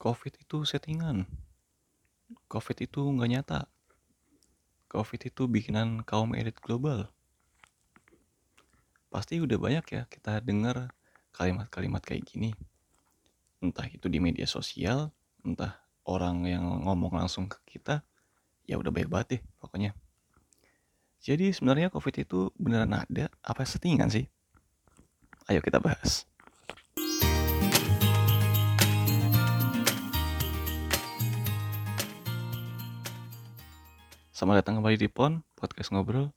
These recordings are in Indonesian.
COVID itu settingan. COVID itu nggak nyata. COVID itu bikinan kaum elit global. Pasti udah banyak ya kita dengar kalimat-kalimat kayak gini. Entah itu di media sosial, entah orang yang ngomong langsung ke kita, ya udah baik banget deh pokoknya. Jadi sebenarnya COVID itu beneran ada apa settingan sih? Ayo kita bahas. Selamat datang kembali di PON, podcast ngobrol.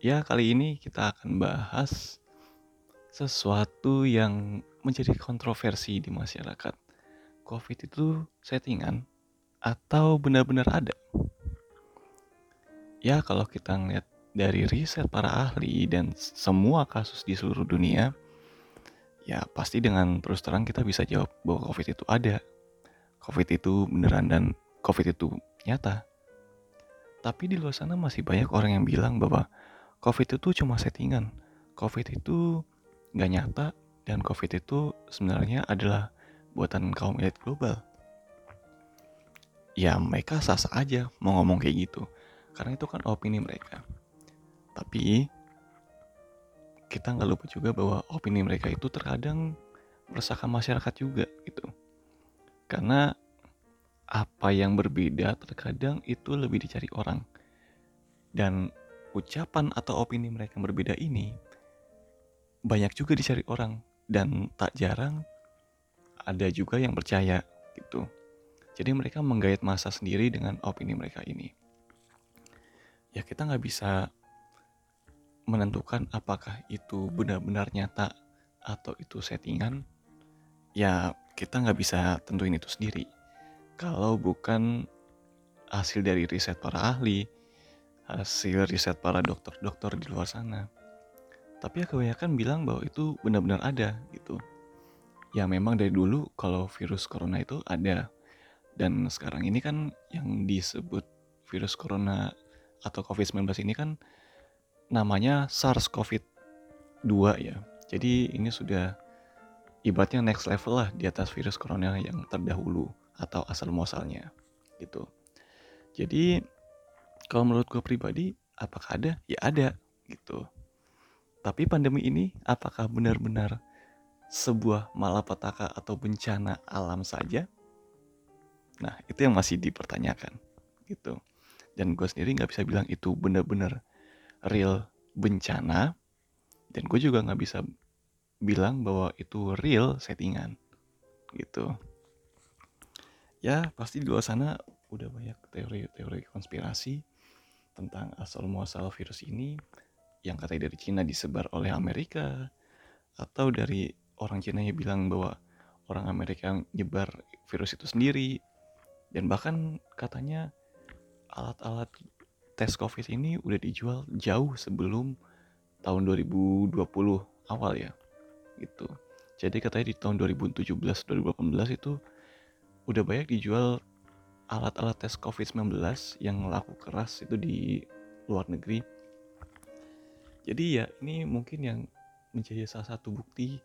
Ya, kali ini kita akan bahas sesuatu yang menjadi kontroversi di masyarakat. COVID itu settingan atau benar-benar ada? Ya, kalau kita ngeliat dari riset para ahli dan semua kasus di seluruh dunia, ya pasti dengan terus terang kita bisa jawab bahwa COVID itu ada. COVID itu beneran dan COVID itu nyata. Tapi di luar sana masih banyak orang yang bilang bahwa COVID itu cuma settingan. COVID itu nggak nyata dan COVID itu sebenarnya adalah buatan kaum elit global. Ya mereka sah-sah aja mau ngomong kayak gitu. Karena itu kan opini mereka. Tapi kita nggak lupa juga bahwa opini mereka itu terkadang meresahkan masyarakat juga gitu. Karena apa yang berbeda terkadang itu lebih dicari orang. Dan ucapan atau opini mereka yang berbeda ini banyak juga dicari orang dan tak jarang ada juga yang percaya gitu. Jadi mereka menggait masa sendiri dengan opini mereka ini. Ya kita nggak bisa menentukan apakah itu benar-benar nyata atau itu settingan. Ya kita nggak bisa tentuin itu sendiri kalau bukan hasil dari riset para ahli, hasil riset para dokter-dokter di luar sana. Tapi ya kebanyakan bilang bahwa itu benar-benar ada gitu. Ya memang dari dulu kalau virus corona itu ada. Dan sekarang ini kan yang disebut virus corona atau COVID-19 ini kan namanya SARS-CoV-2 ya. Jadi ini sudah ibaratnya next level lah di atas virus corona yang terdahulu atau asal muasalnya gitu. Jadi kalau menurut gue pribadi apakah ada? Ya ada gitu. Tapi pandemi ini apakah benar-benar sebuah malapetaka atau bencana alam saja? Nah itu yang masih dipertanyakan gitu. Dan gue sendiri nggak bisa bilang itu benar-benar real bencana. Dan gue juga nggak bisa bilang bahwa itu real settingan gitu ya pasti di luar sana udah banyak teori-teori konspirasi tentang asal muasal virus ini yang katanya dari Cina disebar oleh Amerika atau dari orang Cina yang bilang bahwa orang Amerika yang nyebar virus itu sendiri. Dan bahkan katanya alat-alat tes covid ini udah dijual jauh sebelum tahun 2020 awal ya gitu. Jadi katanya di tahun 2017 2018 itu udah banyak dijual alat-alat tes COVID-19 yang laku keras itu di luar negeri. Jadi ya ini mungkin yang menjadi salah satu bukti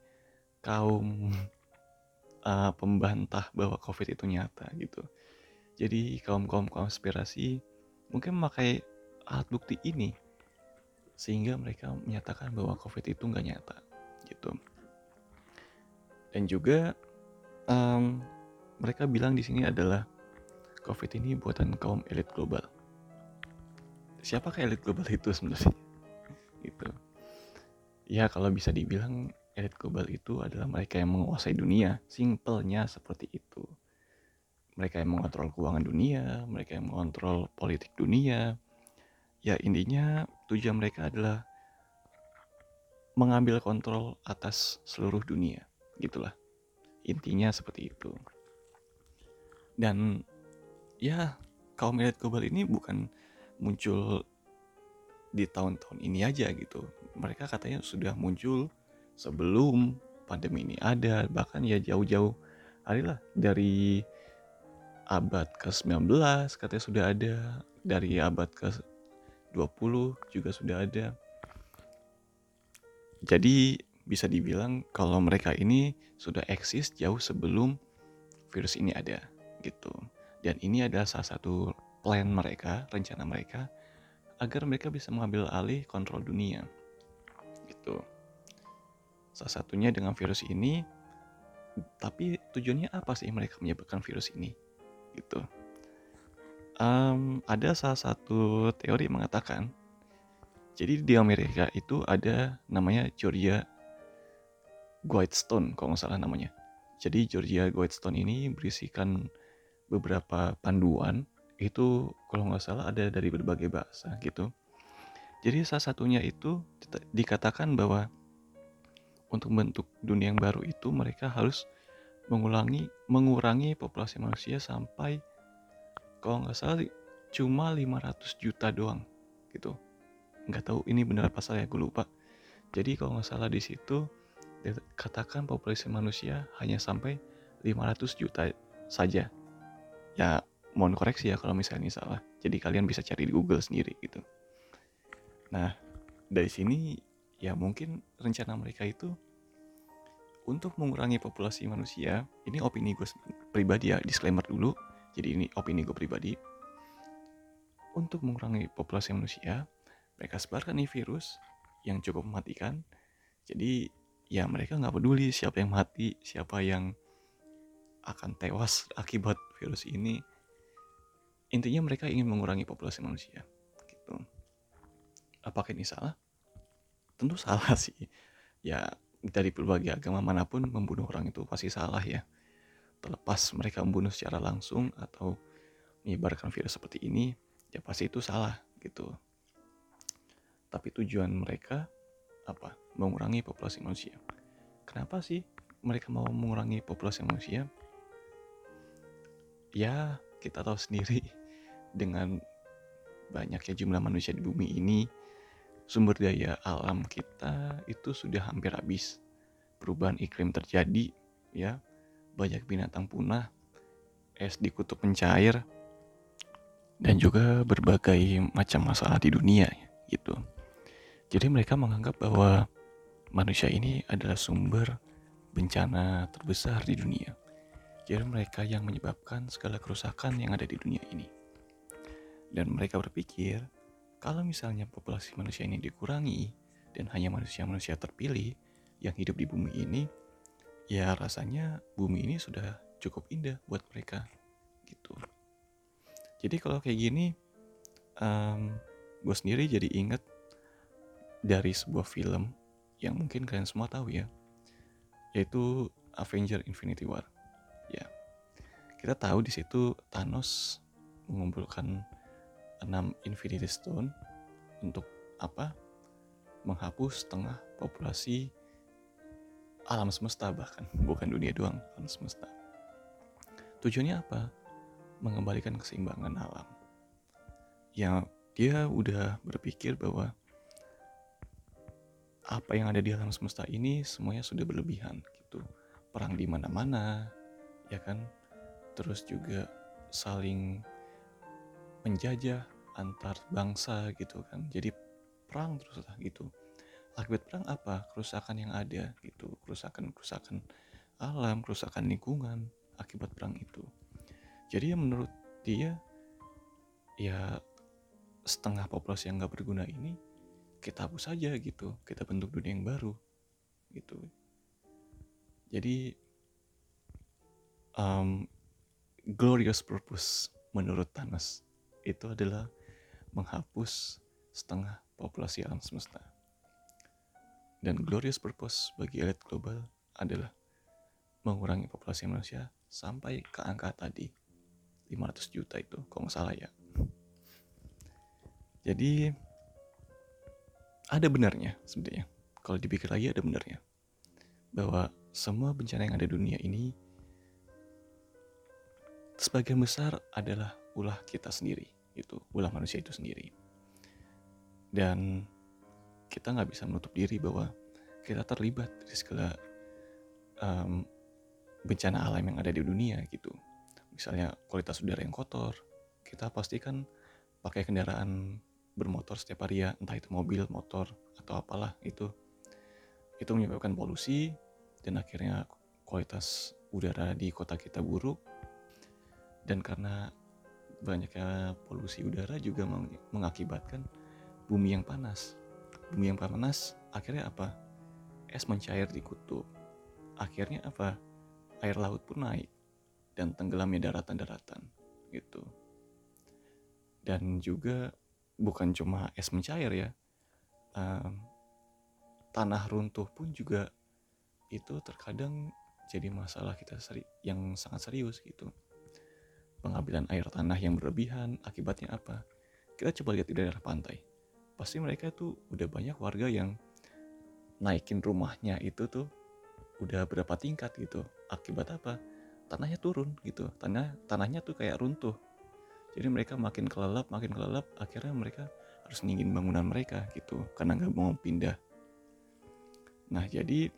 kaum uh, pembantah bahwa COVID itu nyata gitu. Jadi kaum-kaum konspirasi mungkin memakai alat bukti ini sehingga mereka menyatakan bahwa COVID itu nggak nyata gitu. Dan juga um, mereka bilang di sini adalah COVID ini buatan kaum elit global. Siapakah elit global itu sebenarnya? Gitu. Ya kalau bisa dibilang elit global itu adalah mereka yang menguasai dunia. Simpelnya seperti itu. Mereka yang mengontrol keuangan dunia, mereka yang mengontrol politik dunia. Ya intinya tujuan mereka adalah mengambil kontrol atas seluruh dunia. Gitulah. Intinya seperti itu dan ya kaum elit global ini bukan muncul di tahun-tahun ini aja gitu. Mereka katanya sudah muncul sebelum pandemi ini ada bahkan ya jauh-jauh adalah dari abad ke-19 katanya sudah ada dari abad ke-20 juga sudah ada. Jadi bisa dibilang kalau mereka ini sudah eksis jauh sebelum virus ini ada gitu. Dan ini adalah salah satu plan mereka, rencana mereka agar mereka bisa mengambil alih kontrol dunia. Gitu. Salah satunya dengan virus ini tapi tujuannya apa sih mereka menyebabkan virus ini? Gitu. Um, ada salah satu teori mengatakan jadi di Amerika itu ada namanya Georgia Guidestone kalau nggak salah namanya. Jadi Georgia Guidestone ini berisikan beberapa panduan itu kalau nggak salah ada dari berbagai bahasa gitu. Jadi salah satunya itu dikatakan bahwa untuk membentuk dunia yang baru itu mereka harus mengulangi mengurangi populasi manusia sampai kalau nggak salah cuma 500 juta doang gitu. Nggak tahu ini benar apa salah ya gue lupa. Jadi kalau nggak salah di situ katakan populasi manusia hanya sampai 500 juta saja ya mohon koreksi ya kalau misalnya ini salah. Jadi kalian bisa cari di Google sendiri gitu. Nah dari sini ya mungkin rencana mereka itu untuk mengurangi populasi manusia ini opini gue pribadi ya disclaimer dulu. Jadi ini opini gue pribadi. Untuk mengurangi populasi manusia mereka sebarkan nih virus yang cukup mematikan. Jadi ya mereka nggak peduli siapa yang mati siapa yang akan tewas akibat virus ini intinya mereka ingin mengurangi populasi manusia gitu apakah ini salah tentu salah sih ya dari berbagai agama mana pun membunuh orang itu pasti salah ya terlepas mereka membunuh secara langsung atau menyebarkan virus seperti ini ya pasti itu salah gitu tapi tujuan mereka apa? Mengurangi populasi manusia. Kenapa sih mereka mau mengurangi populasi manusia? Ya, kita tahu sendiri dengan banyaknya jumlah manusia di bumi ini, sumber daya alam kita itu sudah hampir habis. Perubahan iklim terjadi, ya. Banyak binatang punah, es di kutub mencair, dan juga berbagai macam masalah di dunia gitu. Jadi mereka menganggap bahwa manusia ini adalah sumber bencana terbesar di dunia. Jadi mereka yang menyebabkan segala kerusakan yang ada di dunia ini. Dan mereka berpikir, kalau misalnya populasi manusia ini dikurangi dan hanya manusia-manusia terpilih yang hidup di bumi ini, ya rasanya bumi ini sudah cukup indah buat mereka gitu. Jadi kalau kayak gini, um, gue sendiri jadi inget dari sebuah film yang mungkin kalian semua tahu ya, yaitu Avenger Infinity War. Kita tahu di situ Thanos mengumpulkan 6 Infinity Stone untuk apa? Menghapus setengah populasi alam semesta bahkan bukan dunia doang alam semesta. Tujuannya apa? Mengembalikan keseimbangan alam. Ya dia udah berpikir bahwa apa yang ada di alam semesta ini semuanya sudah berlebihan gitu perang di mana-mana ya kan terus juga saling menjajah antar bangsa gitu kan. Jadi perang terus lah gitu. Akibat perang apa? Kerusakan yang ada gitu. Kerusakan kerusakan alam kerusakan lingkungan akibat perang itu. Jadi ya menurut dia ya setengah populasi yang gak berguna ini kita hapus saja gitu. Kita bentuk dunia yang baru gitu. Jadi um, glorious purpose menurut Thanos itu adalah menghapus setengah populasi alam semesta dan glorious purpose bagi elit global adalah mengurangi populasi manusia sampai ke angka tadi 500 juta itu kalau nggak salah ya jadi ada benarnya sebenarnya. Kalau dipikir lagi ada benarnya. Bahwa semua bencana yang ada di dunia ini sebagian besar adalah ulah kita sendiri, itu ulah manusia itu sendiri. Dan kita nggak bisa menutup diri bahwa kita terlibat di segala um, bencana alam yang ada di dunia gitu. Misalnya kualitas udara yang kotor, kita pastikan pakai kendaraan bermotor setiap hari ya entah itu mobil motor atau apalah itu itu menyebabkan polusi dan akhirnya kualitas udara di kota kita buruk dan karena banyaknya polusi udara juga mengakibatkan bumi yang panas. Bumi yang panas akhirnya apa? Es mencair di kutub. Akhirnya apa? Air laut pun naik dan tenggelamnya daratan-daratan gitu. Dan juga bukan cuma es mencair ya. Um, tanah runtuh pun juga itu terkadang jadi masalah kita seri yang sangat serius gitu pengambilan air tanah yang berlebihan akibatnya apa? Kita coba lihat di daerah pantai. Pasti mereka tuh udah banyak warga yang naikin rumahnya itu tuh udah berapa tingkat gitu. Akibat apa? Tanahnya turun gitu. Tanah tanahnya tuh kayak runtuh. Jadi mereka makin kelelap makin kelelap akhirnya mereka harus ningin bangunan mereka gitu karena nggak mau pindah. Nah jadi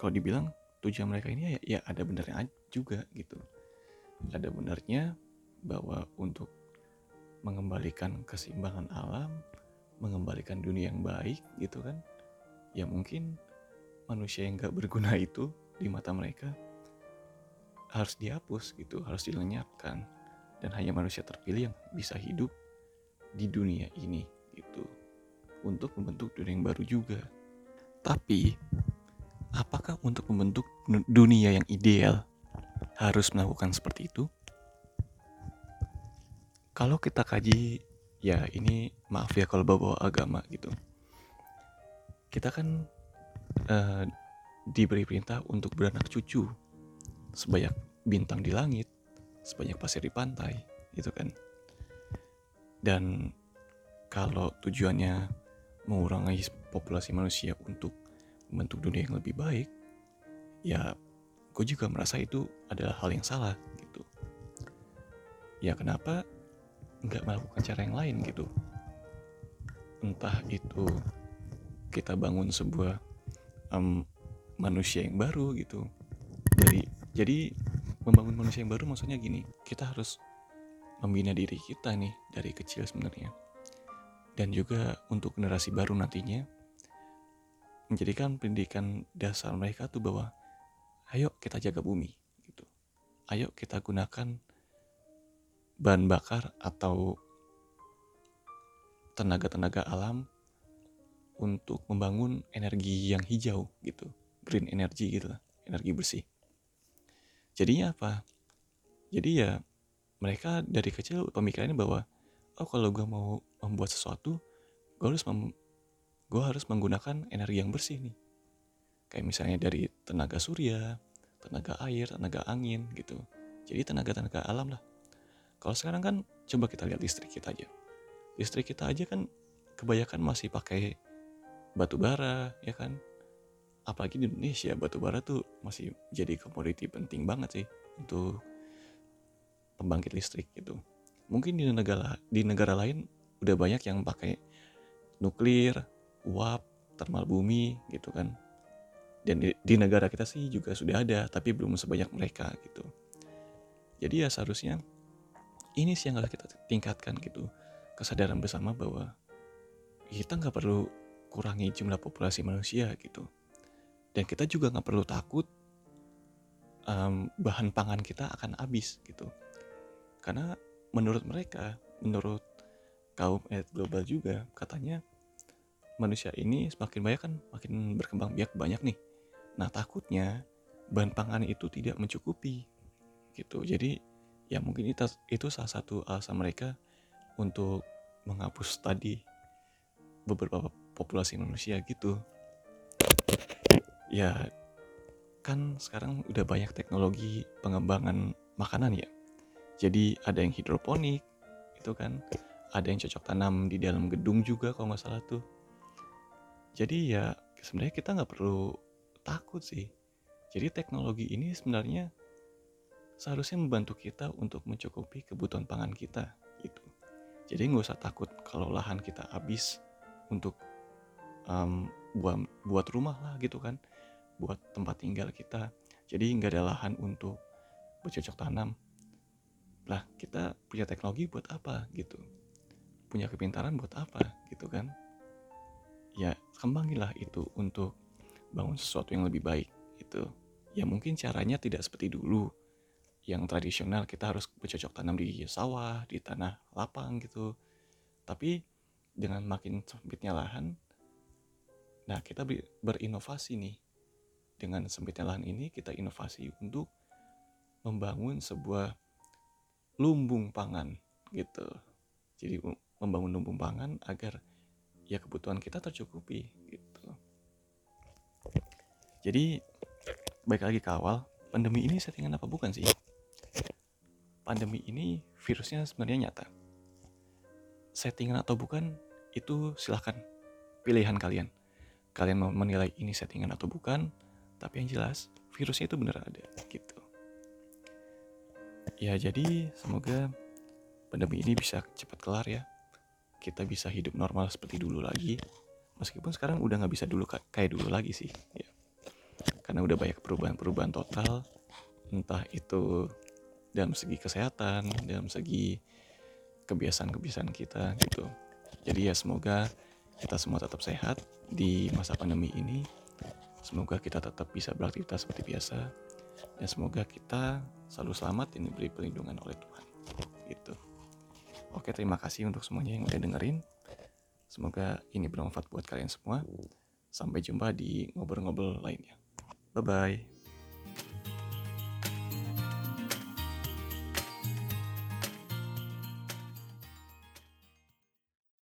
kalau dibilang tujuan mereka ini ya, ya ada benernya juga gitu ada benarnya bahwa untuk mengembalikan keseimbangan alam mengembalikan dunia yang baik gitu kan ya mungkin manusia yang gak berguna itu di mata mereka harus dihapus gitu harus dilenyapkan. Dan hanya manusia terpilih yang bisa hidup di dunia ini gitu. Untuk membentuk dunia yang baru juga. Tapi apakah untuk membentuk dunia yang ideal harus melakukan seperti itu? Kalau kita kaji, ya ini maaf ya kalau bawa, -bawa agama gitu. Kita kan uh, diberi perintah untuk beranak cucu sebanyak bintang di langit, sebanyak pasir di pantai, gitu kan. Dan kalau tujuannya mengurangi populasi manusia untuk membentuk dunia yang lebih baik, ya gue juga merasa itu adalah hal yang salah gitu. Ya kenapa nggak melakukan cara yang lain gitu? Entah itu kita bangun sebuah um, manusia yang baru gitu. Jadi jadi membangun manusia yang baru maksudnya gini, kita harus membina diri kita nih dari kecil sebenarnya. Dan juga untuk generasi baru nantinya menjadikan pendidikan dasar mereka tuh bahwa ayo kita jaga bumi gitu. Ayo kita gunakan bahan bakar atau tenaga-tenaga alam untuk membangun energi yang hijau gitu. Green energy gitu lah, energi bersih. Jadinya apa? Jadi ya mereka dari kecil pemikirannya bahwa oh kalau gue mau membuat sesuatu gue harus gue harus menggunakan energi yang bersih nih. Kayak misalnya dari tenaga surya, tenaga air, tenaga angin gitu. Jadi tenaga-tenaga alam lah. Kalau sekarang kan coba kita lihat listrik kita aja. Listrik kita aja kan kebanyakan masih pakai batu bara, ya kan? Apalagi di Indonesia, batu bara tuh masih jadi komoditi penting banget sih untuk pembangkit listrik gitu. Mungkin di negara di negara lain udah banyak yang pakai nuklir, uap, termal bumi gitu kan. Dan di, di negara kita sih juga sudah ada, tapi belum sebanyak mereka gitu. Jadi ya seharusnya ini sih yang harus kita tingkatkan gitu. Kesadaran bersama bahwa kita nggak perlu kurangi jumlah populasi manusia gitu. Dan kita juga nggak perlu takut um, bahan pangan kita akan habis gitu. Karena menurut mereka, menurut kaum elit global juga katanya manusia ini semakin banyak kan makin berkembang biak banyak nih. Nah takutnya bahan pangan itu tidak mencukupi gitu. Jadi ya mungkin itu, itu salah satu alasan mereka untuk menghapus tadi beberapa populasi manusia gitu. Ya kan sekarang udah banyak teknologi pengembangan makanan ya. Jadi ada yang hidroponik itu kan, ada yang cocok tanam di dalam gedung juga kalau nggak salah tuh jadi ya sebenarnya kita nggak perlu takut sih. Jadi teknologi ini sebenarnya seharusnya membantu kita untuk mencukupi kebutuhan pangan kita gitu. Jadi nggak usah takut kalau lahan kita habis untuk um, buat buat rumah lah gitu kan. Buat tempat tinggal kita. Jadi nggak ada lahan untuk bercocok tanam. Lah kita punya teknologi buat apa gitu? Punya kepintaran buat apa gitu kan? Ya kembangilah itu untuk bangun sesuatu yang lebih baik itu ya mungkin caranya tidak seperti dulu. Yang tradisional kita harus bercocok tanam di sawah di tanah lapang gitu. Tapi dengan makin sempitnya lahan nah kita berinovasi nih. Dengan sempitnya lahan ini kita inovasi untuk membangun sebuah lumbung pangan gitu. Jadi membangun lumbung pangan agar ya kebutuhan kita tercukupi gitu jadi baik lagi ke awal pandemi ini settingan apa bukan sih pandemi ini virusnya sebenarnya nyata. Settingan atau bukan, itu silahkan pilihan kalian. Kalian mau menilai ini settingan atau bukan, tapi yang jelas virusnya itu benar ada gitu. Ya jadi semoga pandemi ini bisa cepat kelar ya. Kita bisa hidup normal seperti dulu lagi. Meskipun sekarang udah nggak bisa dulu kayak dulu lagi sih. Ya. Karena udah banyak perubahan-perubahan total. Entah itu dalam segi kesehatan, dalam segi kebiasaan-kebiasaan kita gitu. Jadi ya semoga kita semua tetap sehat di masa pandemi ini. Semoga kita tetap bisa beraktivitas seperti biasa dan semoga kita selalu selamat dan diberi perlindungan oleh Tuhan. Gitu. Oke, terima kasih untuk semuanya yang udah dengerin. Semoga ini bermanfaat buat kalian semua. Sampai jumpa di ngobrol-ngobrol lainnya. Bye bye.